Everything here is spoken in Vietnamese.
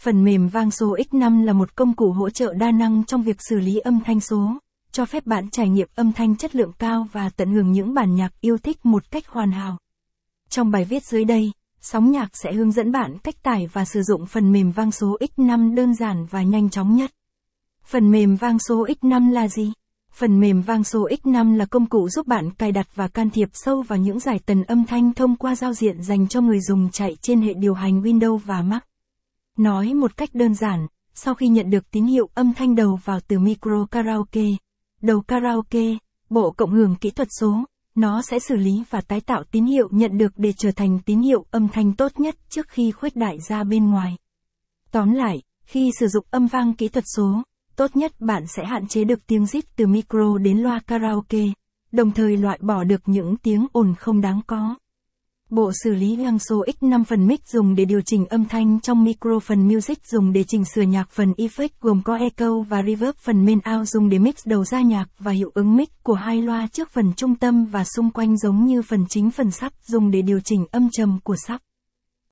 Phần mềm vang số X5 là một công cụ hỗ trợ đa năng trong việc xử lý âm thanh số, cho phép bạn trải nghiệm âm thanh chất lượng cao và tận hưởng những bản nhạc yêu thích một cách hoàn hảo. Trong bài viết dưới đây, Sóng nhạc sẽ hướng dẫn bạn cách tải và sử dụng phần mềm vang số X5 đơn giản và nhanh chóng nhất. Phần mềm vang số X5 là gì? Phần mềm vang số X5 là công cụ giúp bạn cài đặt và can thiệp sâu vào những giải tần âm thanh thông qua giao diện dành cho người dùng chạy trên hệ điều hành Windows và Mac. Nói một cách đơn giản, sau khi nhận được tín hiệu âm thanh đầu vào từ micro karaoke, đầu karaoke, bộ cộng hưởng kỹ thuật số, nó sẽ xử lý và tái tạo tín hiệu nhận được để trở thành tín hiệu âm thanh tốt nhất trước khi khuếch đại ra bên ngoài. Tóm lại, khi sử dụng âm vang kỹ thuật số, tốt nhất bạn sẽ hạn chế được tiếng rít từ micro đến loa karaoke, đồng thời loại bỏ được những tiếng ồn không đáng có. Bộ xử lý găng số X5 phần mic dùng để điều chỉnh âm thanh trong micro phần music dùng để chỉnh sửa nhạc phần effect gồm có echo và reverb phần main out dùng để mix đầu ra nhạc và hiệu ứng mic của hai loa trước phần trung tâm và xung quanh giống như phần chính phần sắp dùng để điều chỉnh âm trầm của sắp.